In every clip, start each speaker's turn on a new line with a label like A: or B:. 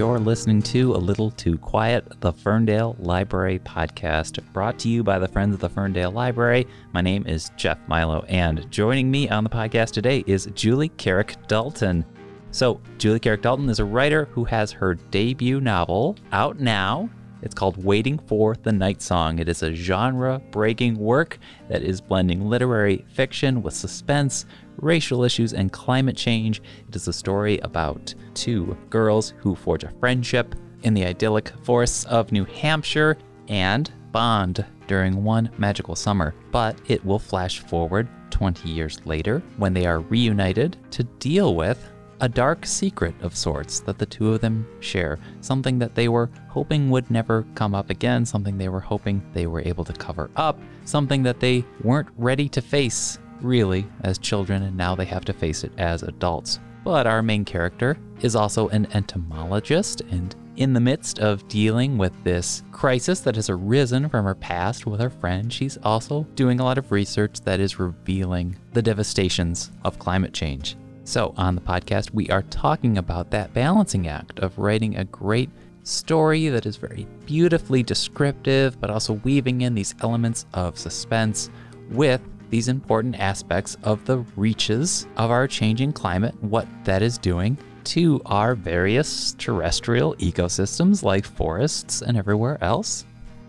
A: You're listening to A Little Too Quiet, the Ferndale Library podcast, brought to you by the Friends of the Ferndale Library. My name is Jeff Milo, and joining me on the podcast today is Julie Carrick Dalton. So, Julie Carrick Dalton is a writer who has her debut novel out now. It's called Waiting for the Night Song. It is a genre breaking work that is blending literary fiction with suspense, racial issues, and climate change. It is a story about two girls who forge a friendship in the idyllic forests of New Hampshire and bond during one magical summer. But it will flash forward 20 years later when they are reunited to deal with a dark secret of sorts that the two of them share, something that they were hoping would never come up again, something they were hoping they were able to cover up, something that they weren't ready to face really as children, and now they have to face it as adults. But our main character is also an entomologist, and in the midst of dealing with this crisis that has arisen from her past with her friend, she's also doing a lot of research that is revealing the devastations of climate change. So, on the podcast, we are talking about that balancing act of writing a great story that is very beautifully descriptive, but also weaving in these elements of suspense with these important aspects of the reaches of our changing climate, what that is doing to our various terrestrial ecosystems like forests and everywhere else.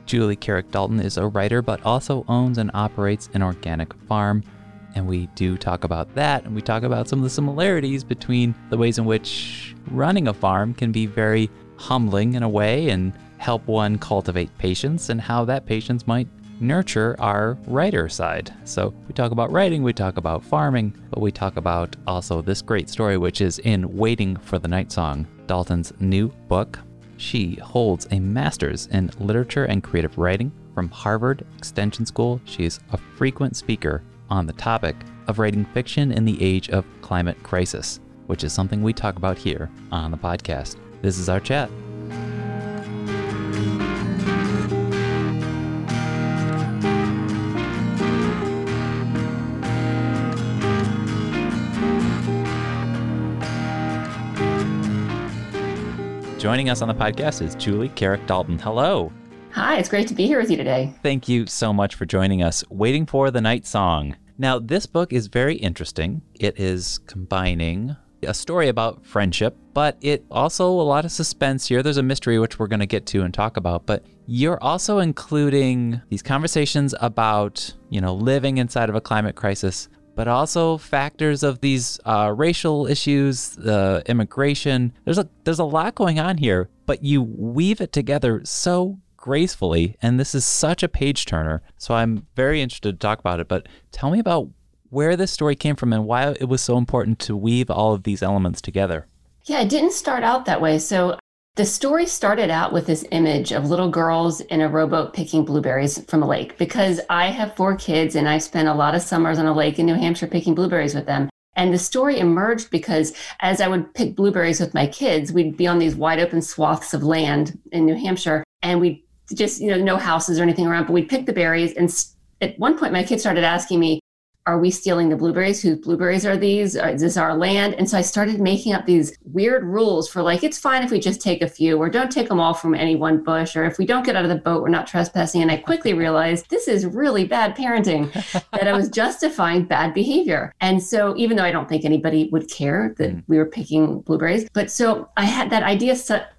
A: Julie Carrick Dalton is a writer, but also owns and operates an organic farm and we do talk about that, and we talk about some of the similarities between the ways in which running a farm can be very humbling in a way and help one cultivate patience, and how that patience might nurture our writer side. So we talk about writing, we talk about farming, but we talk about also this great story, which is in Waiting for the Night Song, Dalton's new book. She holds a master's in literature and creative writing from Harvard Extension School. She is a frequent speaker on the topic of writing fiction in the age of climate crisis, which is something we talk about here on the podcast. This is our chat. Joining us on the podcast is Julie Carrick Dalton. Hello.
B: Hi, it's great to be here with you today.
A: Thank you so much for joining us. Waiting for the Night Song. Now, this book is very interesting. It is combining a story about friendship, but it also a lot of suspense here. There's a mystery which we're going to get to and talk about, but you're also including these conversations about, you know, living inside of a climate crisis, but also factors of these uh, racial issues, uh, immigration. There's a there's a lot going on here, but you weave it together so gracefully. And this is such a page turner. So I'm very interested to talk about it. But tell me about where this story came from and why it was so important to weave all of these elements together.
B: Yeah, it didn't start out that way. So the story started out with this image of little girls in a rowboat picking blueberries from a lake because I have four kids and I spent a lot of summers on a lake in New Hampshire picking blueberries with them. And the story emerged because as I would pick blueberries with my kids, we'd be on these wide open swaths of land in New Hampshire and we'd just you know no houses or anything around but we'd pick the berries and at one point my kids started asking me are we stealing the blueberries? Whose blueberries are these? Is this our land? And so I started making up these weird rules for like, it's fine if we just take a few, or don't take them all from any one bush, or if we don't get out of the boat, we're not trespassing. And I quickly realized this is really bad parenting, that I was justifying bad behavior. And so even though I don't think anybody would care that mm. we were picking blueberries, but so I had that idea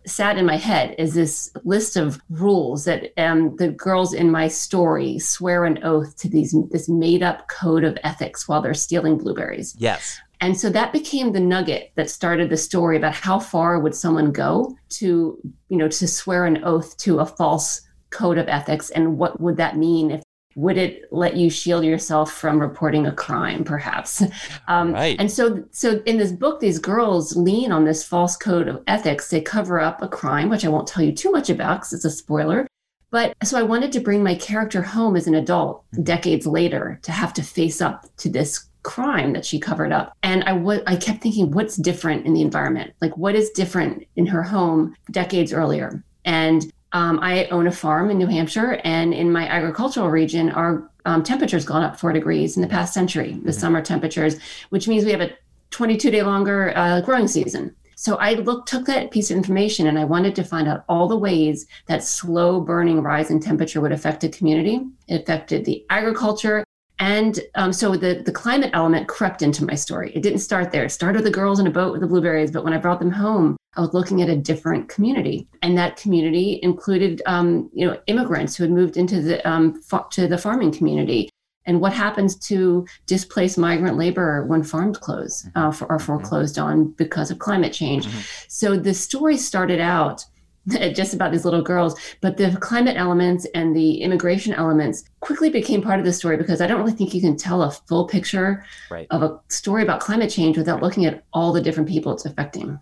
B: sat in my head is this list of rules that um, the girls in my story swear an oath to these this made up code of of ethics while they're stealing blueberries.
A: Yes.
B: And so that became the nugget that started the story about how far would someone go to, you know, to swear an oath to a false code of ethics and what would that mean if would it let you shield yourself from reporting a crime perhaps um, right. and so so in this book these girls lean on this false code of ethics they cover up a crime which i won't tell you too much about because it's a spoiler but so I wanted to bring my character home as an adult mm-hmm. decades later to have to face up to this crime that she covered up. And I w- I kept thinking, what's different in the environment? Like, what is different in her home decades earlier? And um, I own a farm in New Hampshire, and in my agricultural region, our um, temperatures gone up four degrees in the past century, the mm-hmm. summer temperatures, which means we have a 22 day longer uh, growing season. So I looked, took that piece of information and I wanted to find out all the ways that slow burning rise in temperature would affect a community. It affected the agriculture. And um, so the, the climate element crept into my story. It didn't start there. It started the girls in a boat with the blueberries, but when I brought them home, I was looking at a different community, and that community included, um, you know, immigrants who had moved into the um, fa- to the farming community, and what happens to displaced migrant labor when farms close mm-hmm. uh, for, are mm-hmm. foreclosed on because of climate change. Mm-hmm. So the story started out just about these little girls, but the climate elements and the immigration elements quickly became part of the story because I don't really think you can tell a full picture right. of a story about climate change without right. looking at all the different people it's affecting.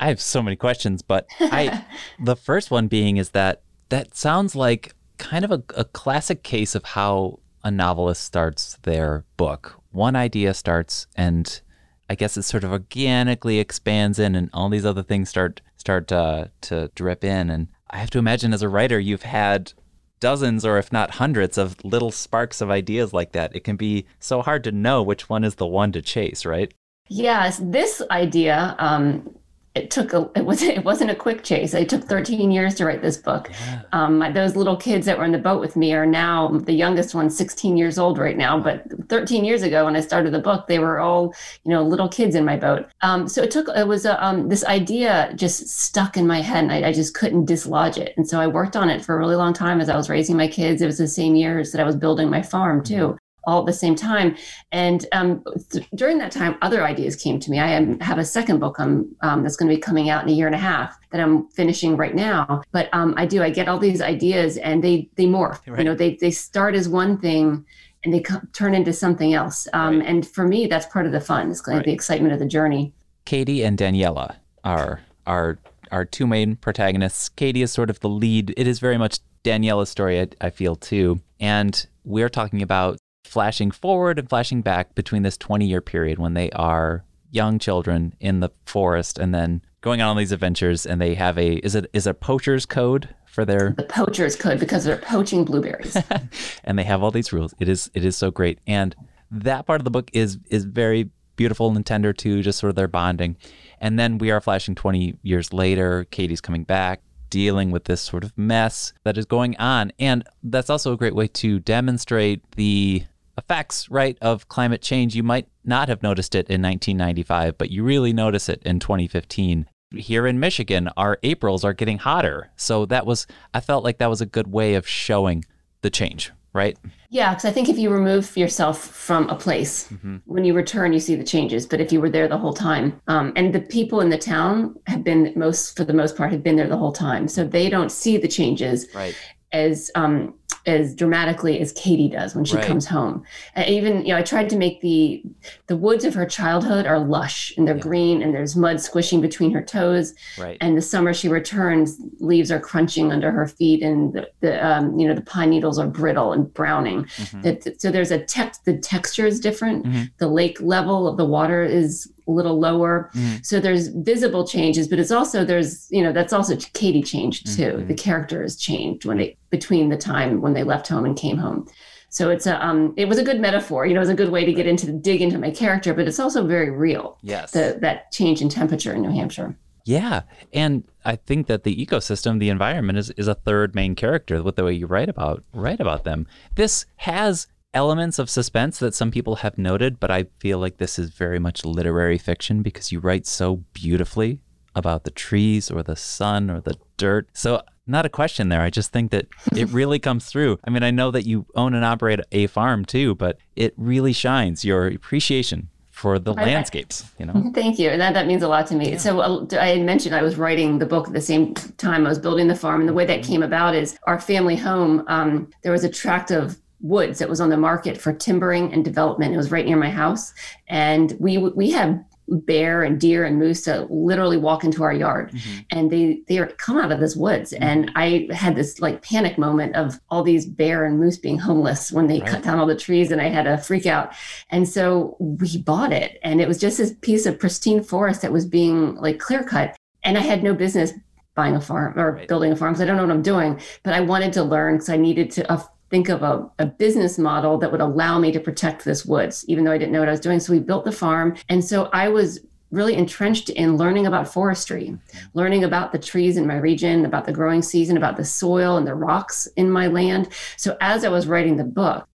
A: I have so many questions, but I the first one being is that that sounds like kind of a, a classic case of how a novelist starts their book. One idea starts and I guess it sort of organically expands in and all these other things start start uh, to drip in and I have to imagine as a writer you've had dozens or if not hundreds of little sparks of ideas like that. It can be so hard to know which one is the one to chase, right?
B: Yes, this idea um, it took a it was it wasn't a quick chase. It took 13 years to write this book. Yeah. Um, those little kids that were in the boat with me are now the youngest one, 16 years old right now. But 13 years ago, when I started the book, they were all you know little kids in my boat. Um, so it took it was a, um, this idea just stuck in my head, and I, I, just couldn't dislodge it. And so I worked on it for a really long time as I was raising my kids. It was the same years that I was building my farm too. All at the same time. And um, th- during that time, other ideas came to me. I am, have a second book um, um, that's going to be coming out in a year and a half that I'm finishing right now. But um, I do, I get all these ideas and they they morph. Right. You know, they they start as one thing and they co- turn into something else. Um, right. And for me, that's part of the fun. It's right. the excitement of the journey.
A: Cadie and Daniela are are our two main protagonists. Cadie is sort of the lead. It is very much Daniela's story, I, I feel too. And we're talking about flashing forward and flashing back between this 20 year period when they are young children in the forest and then going on all these adventures and they have a is it is a poacher's code for their
B: the poacher's code because they're poaching blueberries.
A: And they have all these rules. It is it is so great. And that part of the book is is very beautiful and tender too just sort of their bonding. And then we are flashing 20 years later. Cadie's coming back dealing with this sort of mess that is going on. And that's also a great way to demonstrate the effects, right, of climate change, you might not have noticed it in 1995, but you really notice it in 2015. Here in Michigan, our Aprils are getting hotter. So that was, I felt like that was a good way of showing the change, right?
B: Yeah, because I think if you remove yourself from a place, mm-hmm. when you return, you see the changes. But if you were there the whole time, um, and the people in the town have been most, for the most part, have been there the whole time, so they don't see the changes
A: right.
B: as um, as dramatically as Cadie does when she right. comes home. And even you know, I tried to make the the woods of her childhood are lush and they're yeah. green and there's mud squishing between her toes.
A: Right.
B: And the summer she returns, leaves are crunching under her feet and the, the um, you know the pine needles are brittle and browning. Mm-hmm. That, so there's a text. The texture is different. Mm-hmm. The lake level of the water is a little lower. Mm. So there's visible changes, but it's also there's you know that's also Cadie changed too. Mm-hmm. The character has changed when they between the time when they left home and came home. So it's a um it was a good metaphor. You know, it was a good way to get into the dig into my character, but it's also very real.
A: Yes,
B: the, that change in temperature in New Hampshire.
A: Yeah, and I think that the ecosystem, the environment, is is a third main character with the way you write about write about them. This has elements of suspense that some people have noted, but I feel like this is very much literary fiction because you write so beautifully about the trees or the sun or the dirt. So, not a question there. I just think that it really comes through. I mean, I know that you own and operate a farm too, but it really shines your appreciation for the I, landscapes you know
B: thank you and that, that means a lot to me yeah. so uh, i mentioned i was writing the book at the same time i was building the farm and the way that mm-hmm. came about is our family home um, there was a tract of woods that was on the market for timbering and development. It was right near my house, and we we have bear and deer and moose that literally walk into our yard mm-hmm. and they they are come out of this woods mm-hmm. and i had this like panic moment of all these bear and moose being homeless when they right. cut down all the trees and i had a freak out and so we bought it and it was just this piece of pristine forest that was being like clear cut and i had no business buying a farm or right. building a farm because i don't know what i'm doing but i wanted to learn because i needed to a think of a, a business model that would allow me to protect this woods, even though I didn't know what I was doing. So we built the farm. And so I was really entrenched in learning about forestry, mm-hmm. learning about the trees in my region, about the growing season, about the soil and the rocks in my land. So as I was writing the book,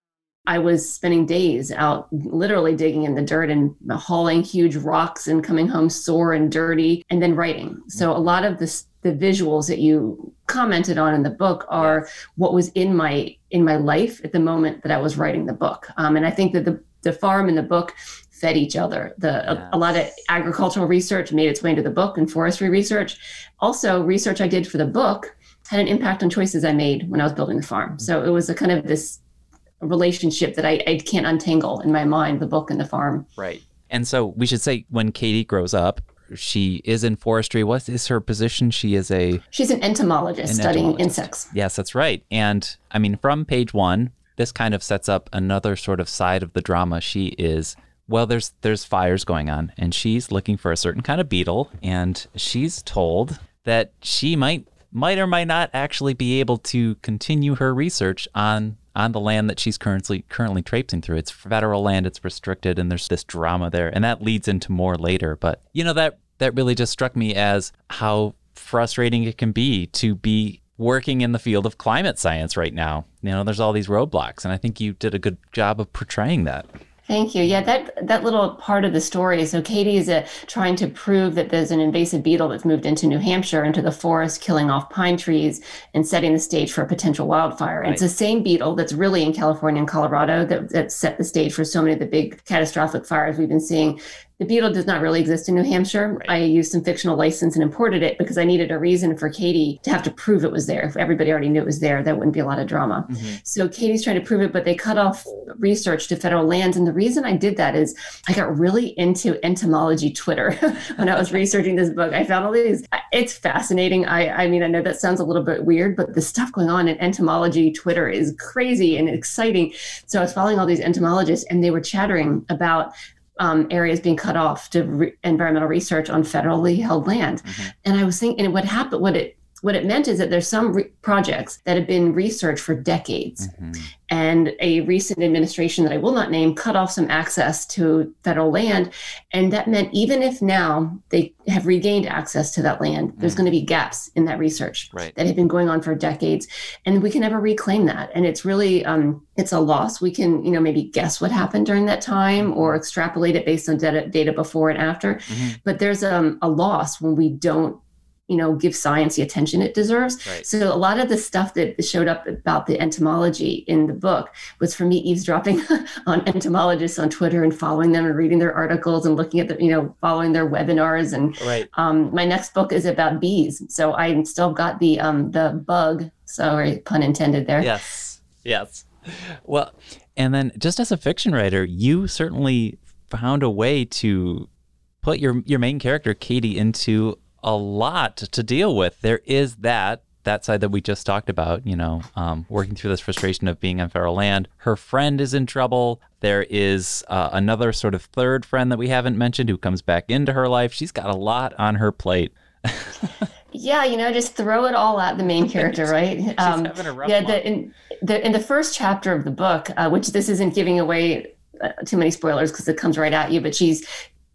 B: I was spending days out literally digging in the dirt and hauling huge rocks and coming home sore and dirty and then writing. So a lot of this the visuals that you commented on in the book are what was in my in my life at the moment that I was writing the book. Um, and I think that the the farm and the book fed each other. The yes. a, a, lot of agricultural research made its way into the book and forestry research. Also, research I did for the book had an impact on choices I made when I was building the farm. So it was a kind of this relationship that I, I can't untangle in my mind, the book and the farm.
A: Right. And so we should say when Cadie grows up, she is in forestry. What is her position? She is a
B: she's an entomologist an studying entomologist. insects.
A: Yes, that's right. And I mean, from page one, this kind of sets up another sort of side of the drama. She is well, there's there's fires going on, and she's looking for a certain kind of beetle, and she's told that she might might or might not actually be able to continue her research on on the land that she's currently currently traipsing through. It's federal land, it's restricted, and there's this drama there, and that leads into more later. But you know that that really just struck me as how frustrating it can be to be working in the field of climate science right now. You know, there's all these roadblocks, and I think you did a good job of portraying that.
B: Thank you. Yeah, that that little part of the story. So Cadie is uh, trying to prove that there's an invasive beetle that's moved into New Hampshire, into the forest, killing off pine trees and setting the stage for a potential wildfire. And it's the same beetle that's really in California and Colorado that, that set the stage for so many of the big catastrophic fires we've been seeing the beetle does not really exist in New Hampshire. Right. I used some fictional license and imported it because I needed a reason for Cadie to have to prove it was there. If everybody already knew it was there, that wouldn't be a lot of drama. Mm-hmm. So Cadie's trying to prove it, but they cut off research to federal lands. And the reason I did that is I got really into entomology Twitter when I was researching this book. I found all these, it's fascinating. I, I mean, I know that sounds a little bit weird, but the stuff going on in entomology Twitter is crazy and exciting. So I was following all these entomologists and they were chattering about um, areas being cut off to re- environmental research on federally held land. Mm-hmm. And I was thinking, and what happened, what it what it meant is that there's some re- projects that have been researched for decades mm-hmm. and a recent administration that i will not name cut off some access to federal land and that meant even if now they have regained access to that land mm-hmm. there's mm. going to be gaps in that research
A: right.
B: that have been going on for decades and we can never reclaim that and it's really um, it's a loss we can you know maybe guess what happened during that time or mm-hmm. extrapolate it based on data, data before and after mm-hmm. but there's um, a loss when we don't you know give science the attention it deserves. Right. so a lot of the stuff that showed up about the entomology in the book was for me eavesdropping on entomologists on twitter and following them and reading their articles and looking at the you know following their webinars. And
A: right.
B: um, my next book is about bees. So i still got the um, the bug. Sorry pun intended there.
A: Yes. Yes. Well and then just as a fiction writer you certainly found a way to put your your main character cadie into a lot to deal with. There is that that side that we just talked about, you know, um, working through this frustration of being on feral land. Her friend is in trouble. There is uh, another sort of third friend that we haven't mentioned who comes back into her life. She's got a lot on her plate.
B: yeah, you know, just throw it all at the main character, right?
A: She's um, having a rough
B: yeah, the, in the in the first chapter of the book, uh, which this isn't giving away uh, too many spoilers because it comes right at you, but she's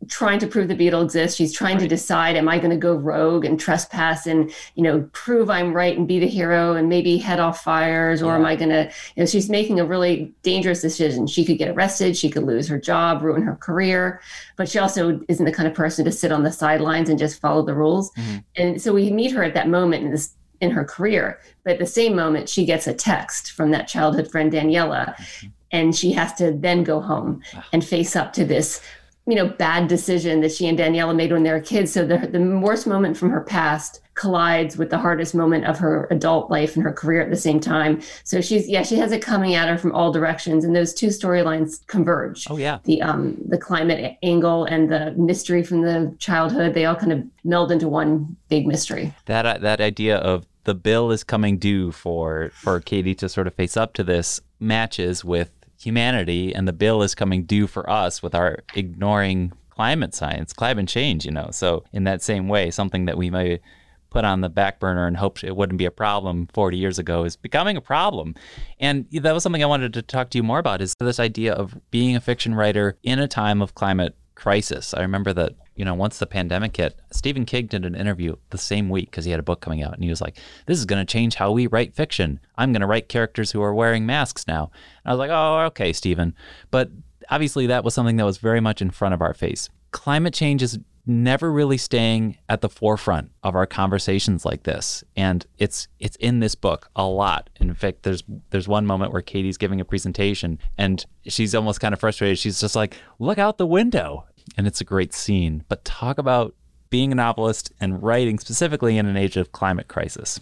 B: trying to prove the beetle exists. She's trying right. to decide, am I going to go rogue and trespass and, you know, prove I'm right and be the hero and maybe head off fires? Or yeah. am I going to, you know, she's making a really dangerous decision. She could get arrested. She could lose her job, ruin her career. But she also isn't the kind of person to sit on the sidelines and just follow the rules. Mm-hmm. And so we meet her at that moment in this in her career. But at the same moment, she gets a text from that childhood friend, Daniela. Mm-hmm. And she has to then go home and face up to this you know, bad decision that she and Daniela made when they were kids. So the, the worst moment from her past collides with the hardest moment of her adult life and her career at the same time. So she's yeah, she has it coming at her from all directions, and those two storylines converge.
A: Oh yeah,
B: the um the climate angle and the mystery from the childhood they all kind of meld into one big mystery.
A: That uh, that idea of the bill is coming due for for Cadie to sort of face up to this matches with humanity and the bill is coming due for us with our ignoring climate science, climate change, you know. So in that same way, something that we might put on the back burner and hoped it wouldn't be a problem 40 years ago is becoming a problem. And that was something I wanted to talk to you more about is this idea of being a fiction writer in a time of climate crisis. I remember that, you know, once the pandemic hit, Stephen King did an interview the same week because he had a book coming out and he was like, This is going to change how we write fiction. I'm going to write characters who are wearing masks now. And I was like, Oh, okay, Stephen. But obviously, that was something that was very much in front of our face. Climate change is never really staying at the forefront of our conversations like this. And it's it's in this book a lot. In fact there's there's one moment where Cadie's giving a presentation and she's almost kind of frustrated. She's just like look out the window. And it's a great scene. But talk about being a novelist and writing specifically in an age of climate crisis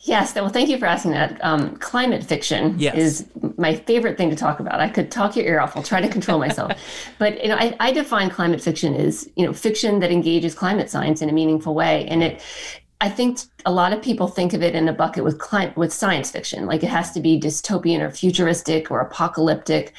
B: Yes, well, thank you for asking that. Um, climate fiction
A: yes.
B: is my favorite thing to talk about. I could talk your ear off. I'll try to control myself, but you know, I, I define climate fiction as you know fiction that engages climate science in a meaningful way, and it. I think a lot of people think of it in a bucket with climate with science fiction, like it has to be dystopian or futuristic or apocalyptic.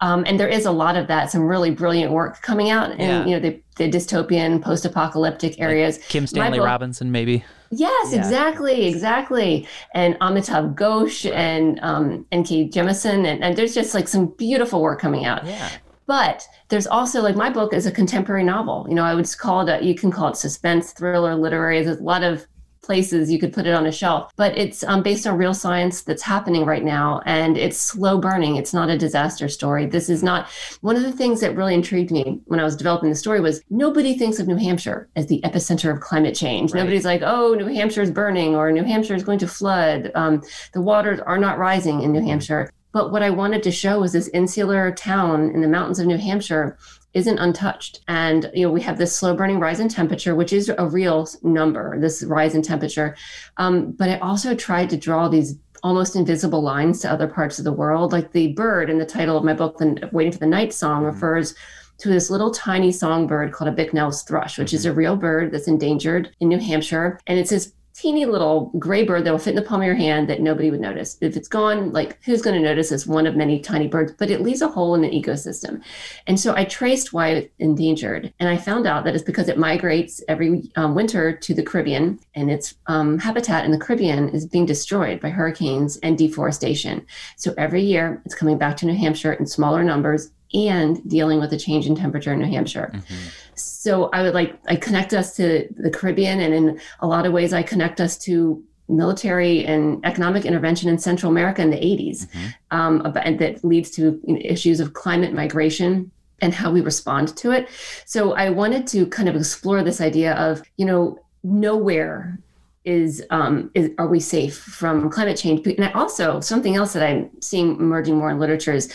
B: Um, and there is a lot of that, some really brilliant work coming out in yeah. you know the, the dystopian, post-apocalyptic areas.
A: Like Kim Stanley book, Robinson, maybe.
B: Yes, yeah. exactly, exactly. And Amitav Ghosh right. and um, N.K. Jemisin, and, and there's just like some beautiful work coming out.
A: Yeah.
B: But there's also like my book is a contemporary novel. You know, I would call it a, you can call it suspense, thriller, literary. There's a lot of places you could put it on a shelf. But it's um, based on real science that's happening right now, and it's slow burning. It's not a disaster story. This is not one of the things that really intrigued me when I was developing the story was nobody thinks of New Hampshire as the epicenter of climate change. Right. Nobody's like, oh, New Hampshire is burning or New Hampshire is going to flood. Um, the waters are not rising in New Hampshire. But what I wanted to show was this insular town in the mountains of New Hampshire isn't untouched. And you know, we have this slow burning rise in temperature, which is a real number, this rise in temperature. Um, but I also tried to draw these almost invisible lines to other parts of the world. Like the bird in the title of my book, the Waiting for the Night song, mm-hmm. refers to this little tiny songbird called a Bicknell's thrush, which mm-hmm. is a real bird that's endangered in New Hampshire. And it's this teeny little gray bird that will fit in the palm of your hand that nobody would notice. If it's gone, like who's going to notice it's one of many tiny birds, but it leaves a hole in the ecosystem. And so I traced why it's endangered. And I found out that it's because it migrates every um, winter to the Caribbean and its um, habitat in the Caribbean is being destroyed by hurricanes and deforestation. So every year it's coming back to New Hampshire in smaller numbers and dealing with a change in temperature in New Hampshire. Mm-hmm. So I would like I connect us to the Caribbean, and in a lot of ways, I connect us to military and economic intervention in Central America in the 80s, mm-hmm. um, and that leads to issues of climate migration and how we respond to it. So I wanted to kind of explore this idea of you know nowhere is um, is are we safe from climate change? And I also something else that I'm seeing emerging more in literature is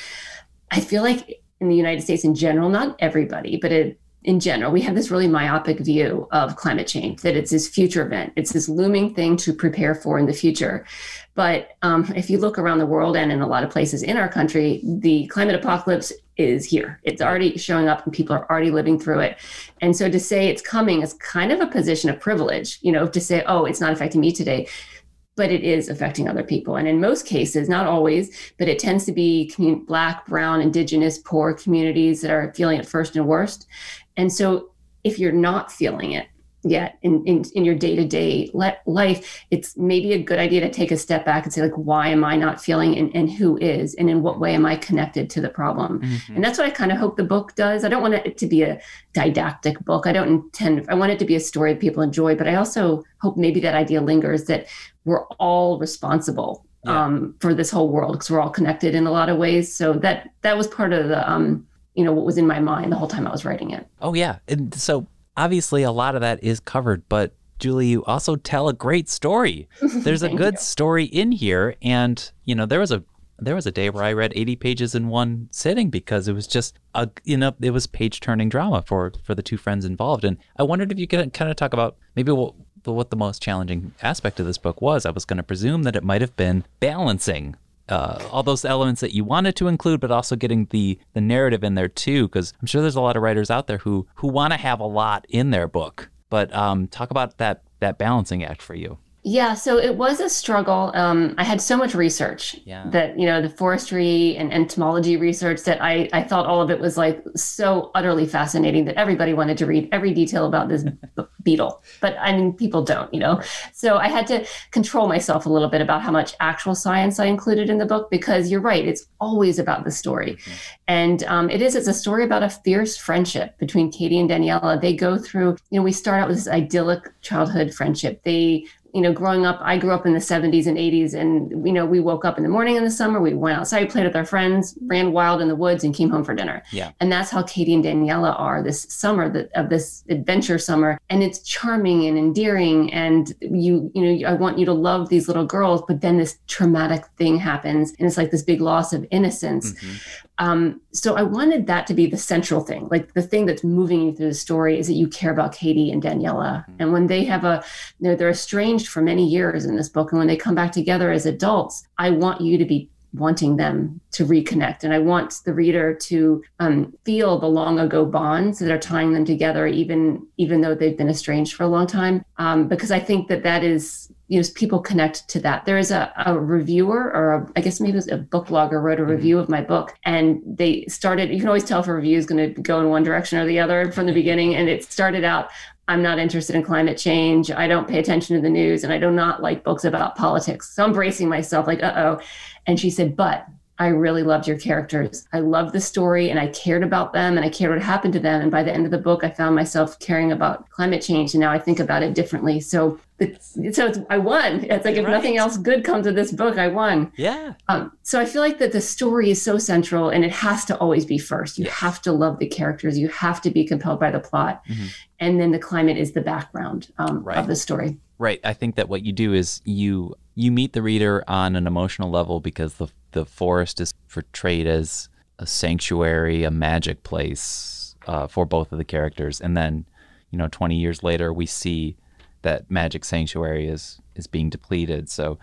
B: I feel like in the United States in general, not everybody, but it, in general, we have this really myopic view of climate change that it's this future event, it's this looming thing to prepare for in the future. But um, if you look around the world and in a lot of places in our country, the climate apocalypse is here. It's already showing up and people are already living through it. And so to say it's coming is kind of a position of privilege, you know, to say, oh, it's not affecting me today but it is affecting other people. And in most cases, not always, but it tends to be commun- Black, Brown, Indigenous, poor communities that are feeling it first and worst. And so if you're not feeling it, yet in, in, in your day-to-day life it's maybe a good idea to take a step back and say like why am i not feeling and, and who is and in what way am i connected to the problem? Mm-hmm. and that's what i kind of hope the book does. I don't want it to be a didactic book. I don't intend i want it to be a story that people enjoy but i also hope maybe that idea lingers that we're all responsible yeah. um, for this whole world because we're all connected in a lot of ways. So that that was part of the um, you know what was in my mind the whole time i was writing it.
A: Oh yeah. And so obviously a lot of that is covered, but Julie, you also tell a great story. There's a good you. story in here, and you know there was a there was a day where I read 80 pages in one sitting because it was just a you know it was page turning drama for for the two friends involved, and I wondered if you could kind of talk about maybe what what the most challenging aspect of this book was. I was going to presume that it might have been balancing uh, all those elements that you wanted to include, but also getting the the narrative in there too. Because I'm sure there's a lot of writers out there who who want to have a lot in their book. But um, talk about that that balancing act for you.
B: Yeah, so it was a struggle. Um, I had so much research
A: Yeah.
B: that, you know, the forestry and entomology research that I, I thought all of it was like so utterly fascinating that everybody wanted to read every detail about this beetle. But I mean, people don't, you know? So I had to control myself a little bit about how much actual science I included in the book because you're right, it's always about the story. And um, it is, it's a story about a fierce friendship between Cadie and Daniela. They go through, you know, we start out with this idyllic childhood friendship. They, you know, growing up, I grew up in the 70s and 80s, and, you know, we woke up in the morning in the summer, we went outside, played with our friends, ran wild in the woods, and came home for dinner.
A: Yeah.
B: And that's how Cadie and Daniela are this summer that, of this adventure summer. And it's charming and endearing. And you, you know, I want you to love these little girls, but then this traumatic thing happens, and it's like this big loss of innocence.
A: Mhm.
B: Um, so I wanted that to be the central thing, like the thing that's moving you through the story is that you care about Cadie and Daniela,
A: Mhm.
B: and when they have a, you know, they're estranged for many years in this book, and when they come back together as adults, I want you to be wanting them to reconnect, and I want the reader to um, feel the long ago bonds that are tying them together, even even though they've been estranged for a long time, um, because I think that that is you know people connect to that. There is a, a reviewer or a, i guess maybe it was a book blogger wrote a review of my book and they started you can always tell if a review is going to go in one direction or the other from the beginning and it started out i'm not interested in climate change. I don't pay attention to the news and i do not like books about politics. So i'm bracing myself like uh-oh. And she said but I really loved your characters. I loved the story and I cared about them and I cared what happened to them. And by the end of the book, I found myself caring about climate change. And now I think about it differently. So, it's, so it's, I won. It's like if
A: Right.
B: nothing else good comes of this book, I won.
A: Yeah.
B: Um, so I feel like that the story is so central and it has to always be first. You
A: Yes.
B: have to love the characters. You have to be compelled by the plot.
A: Mhm.
B: And then the climate is the background um,
A: Right.
B: of the story.
A: Right. I think that what you do is you you meet the reader on an emotional level because the the forest is portrayed as a sanctuary, a magic place uh, for both of the characters, and then you know, 20 years later, we see that magic sanctuary is is being depleted. So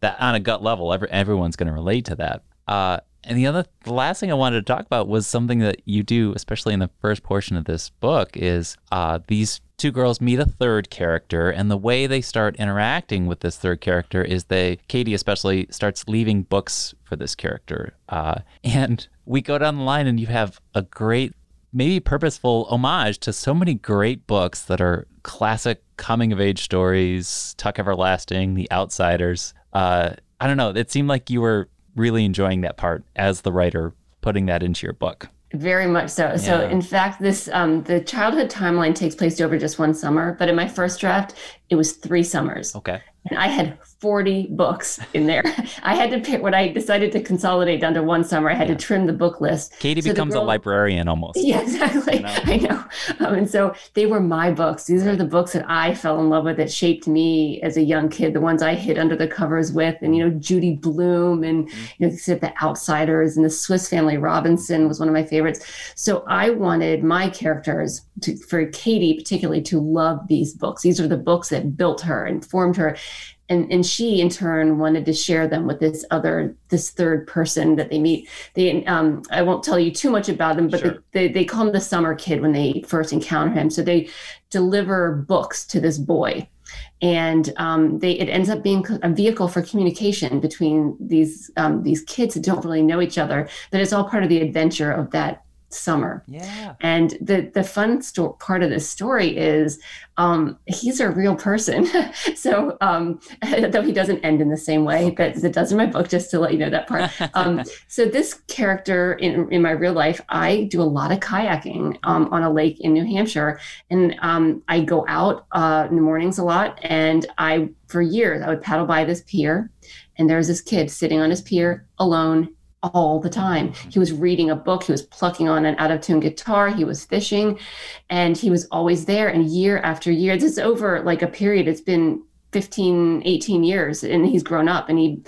A: that on a gut level, every, everyone's going to relate to that. Uh, and the other, the last thing I wanted to talk about was something that you do, especially in the first portion of this book, is uh, these two girls meet a third character, and the way they start interacting with this third character is they, Cadie especially, starts leaving books for this character, uh, and we go down the line, and you have a great maybe purposeful homage to so many great books that are classic coming of age stories, Tuck Everlasting, The Outsiders. Uh, I don't know. It seemed like you were really enjoying that part as the writer, putting that into your book.
B: Very much so. So, in fact, this um, the childhood timeline takes place over just one summer. But in my first draft, it was three summers,
A: Okay.
B: And I had forty books in there. I had to pick when I decided to consolidate down to one summer. I had
A: Yeah.
B: to trim the book list.
A: Cadie
B: So
A: becomes a librarian almost.
B: Yeah, exactly.
A: You know?
B: I know. Um, and so they were my books. These are the books that I fell in love with that shaped me as a young kid, the ones I hid under the covers with. And, you know, Judy Blume and,
A: Mm-hmm.
B: you know, The Outsiders and the Swiss Family Robinson was one of my favorites. So I wanted my characters, to, for Cadie particularly, to love these books. These are the books that built her and formed her. And, and she in turn wanted to share them with this other this third person that they meet. They um i won't tell you too much about them but
A: Sure.
B: they, they call him the summer kid when they first encounter him. So they deliver books to this boy. And um, they it ends up being a vehicle for communication between these um, these kids that don't really know each other but it's all part of the adventure of that summer
A: Yeah.
B: and the the fun sto- part of this story is um, he's a real person. so um, though he doesn't end in the same way that it does in my book, just to let you know that part. Um, so this character in in my real life, I do a lot of kayaking um, on a lake in New Hampshire, and um, I go out uh, in the mornings a lot. And I for years I would paddle by this pier, and there's this kid sitting on his pier alone all the time. Mm-hmm. He was reading a book, he was plucking on an out of tune guitar, he was fishing, and he was always there. And year after year, this is over like a period, it's been 15, 18 years, and he's grown up and he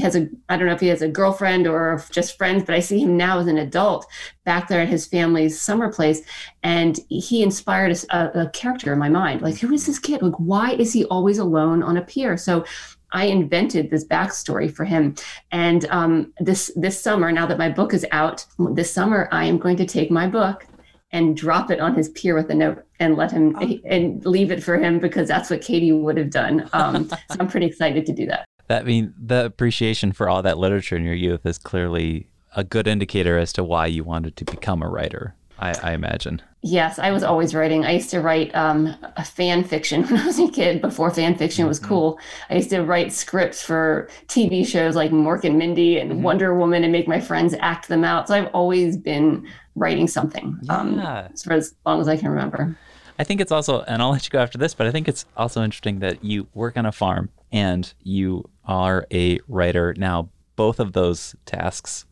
B: has a I don't know if he has a girlfriend or just friends, but I see him now as an adult back there at his family's summer place, and he inspired a, a, a character in my mind. Like, who is this kid? Like, why is he always alone on a pier? So I invented this backstory for him. And um, this this summer, now that my book is out, this summer I am going to take my book and drop it on his pier with a note and let him oh. and leave it for him because that's what Cadie would have done. Um, so I'm pretty excited to do that.
A: That I mean the appreciation for all that literature in your youth is clearly a good indicator as to why you wanted to become a writer. I, I imagine.
B: Yes, I was always writing. I used to write um, a fan fiction when I was a kid. Before fan fiction was mm-hmm. cool, I used to write scripts for TV shows like Mork and Mindy and mm-hmm. Wonder Woman, and make my friends act them out. So I've always been writing something um, yeah. for as long as I can remember.
A: I think it's also, and I'll let you go after this, but I think it's also interesting that you work on a farm and you are a writer. Now, both of those tasks,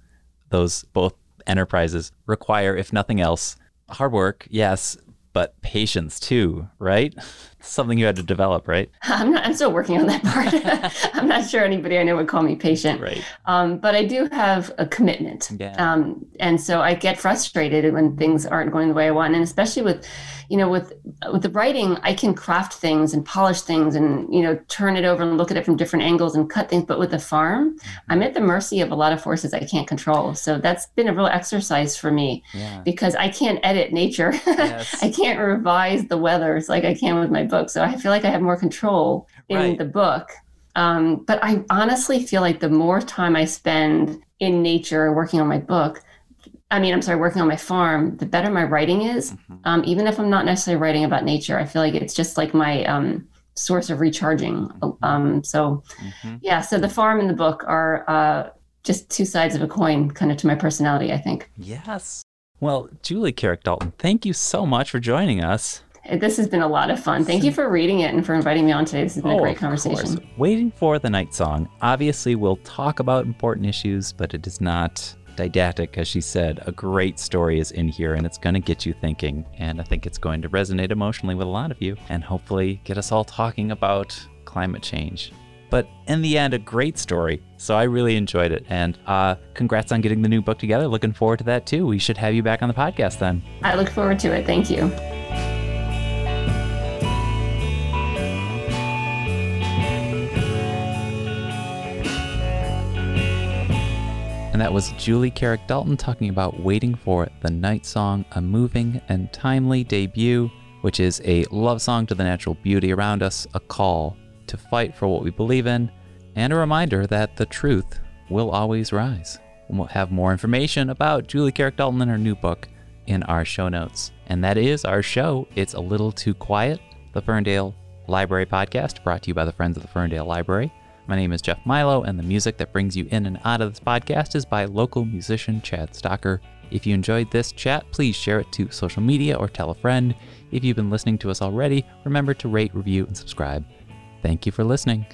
A: those both enterprises require, if nothing else, hard work, yes, but patience too, right? Something you had to develop, right?
B: I'm not. I'm still working on that part. I'm not sure anybody I know would call me patient.
A: Right.
B: Um, but I do have a commitment.
A: Yeah.
B: Um, and so I get frustrated when things aren't going the way I want, and especially with you know with with the writing i can craft things and polish things and you know turn it over and look at it from different angles and cut things but with the farm mm-hmm. i'm at the mercy of a lot of forces i can't control so that's been a real exercise for me yeah. because i can't edit nature yes. i can't revise the weather. It's like i can with my book so i feel like i have more control in right. the book um, but i honestly feel like the more time i spend in nature working on my book I mean, I'm sorry, working on my farm, the better my writing is. Mm-hmm. Um, even if I'm not necessarily writing about nature, I feel like it's just like my um, source of recharging. Mm-hmm. Um, so, mm-hmm. yeah, so the farm and the book are uh, just two sides of a coin, kind of to my personality, I think.
A: Yes. Well, Julie Carrick Dalton, thank you so much for joining us.
B: This has been a lot of fun. Thank you for reading it and for inviting me on today. This has been oh, a great conversation. Course.
A: Waiting for the Night Song. Obviously, we'll talk about important issues, but it is not didactic, as she said. A great story is in here and it's going to get you thinking. And I think it's going to resonate emotionally with a lot of you and hopefully get us all talking about climate change. But in the end, a great story. So I really enjoyed it. And uh, congrats on getting the new book together. Looking forward to that too. We should have you back on the podcast then.
B: I look forward to it. Thank you.
A: And that was Julie Carrick Dalton talking about Waiting for the Night Song, a moving and timely debut, which is a love song to the natural beauty around us, a call to fight for what we believe in, and a reminder that the truth will always rise. And we'll have more information about Julie Carrick Dalton and her new book in our show notes. And that is our show. It's a little too quiet, the Ferndale Library podcast, brought to you by the Friends of the Ferndale Library. My name is Jeff Milo, and the music that brings you in and out of this podcast is by local musician Chad Stocker. If you enjoyed this chat, please share it to social media or tell a friend. If you've been listening to us already, remember to rate, review, and subscribe. Thank you for listening.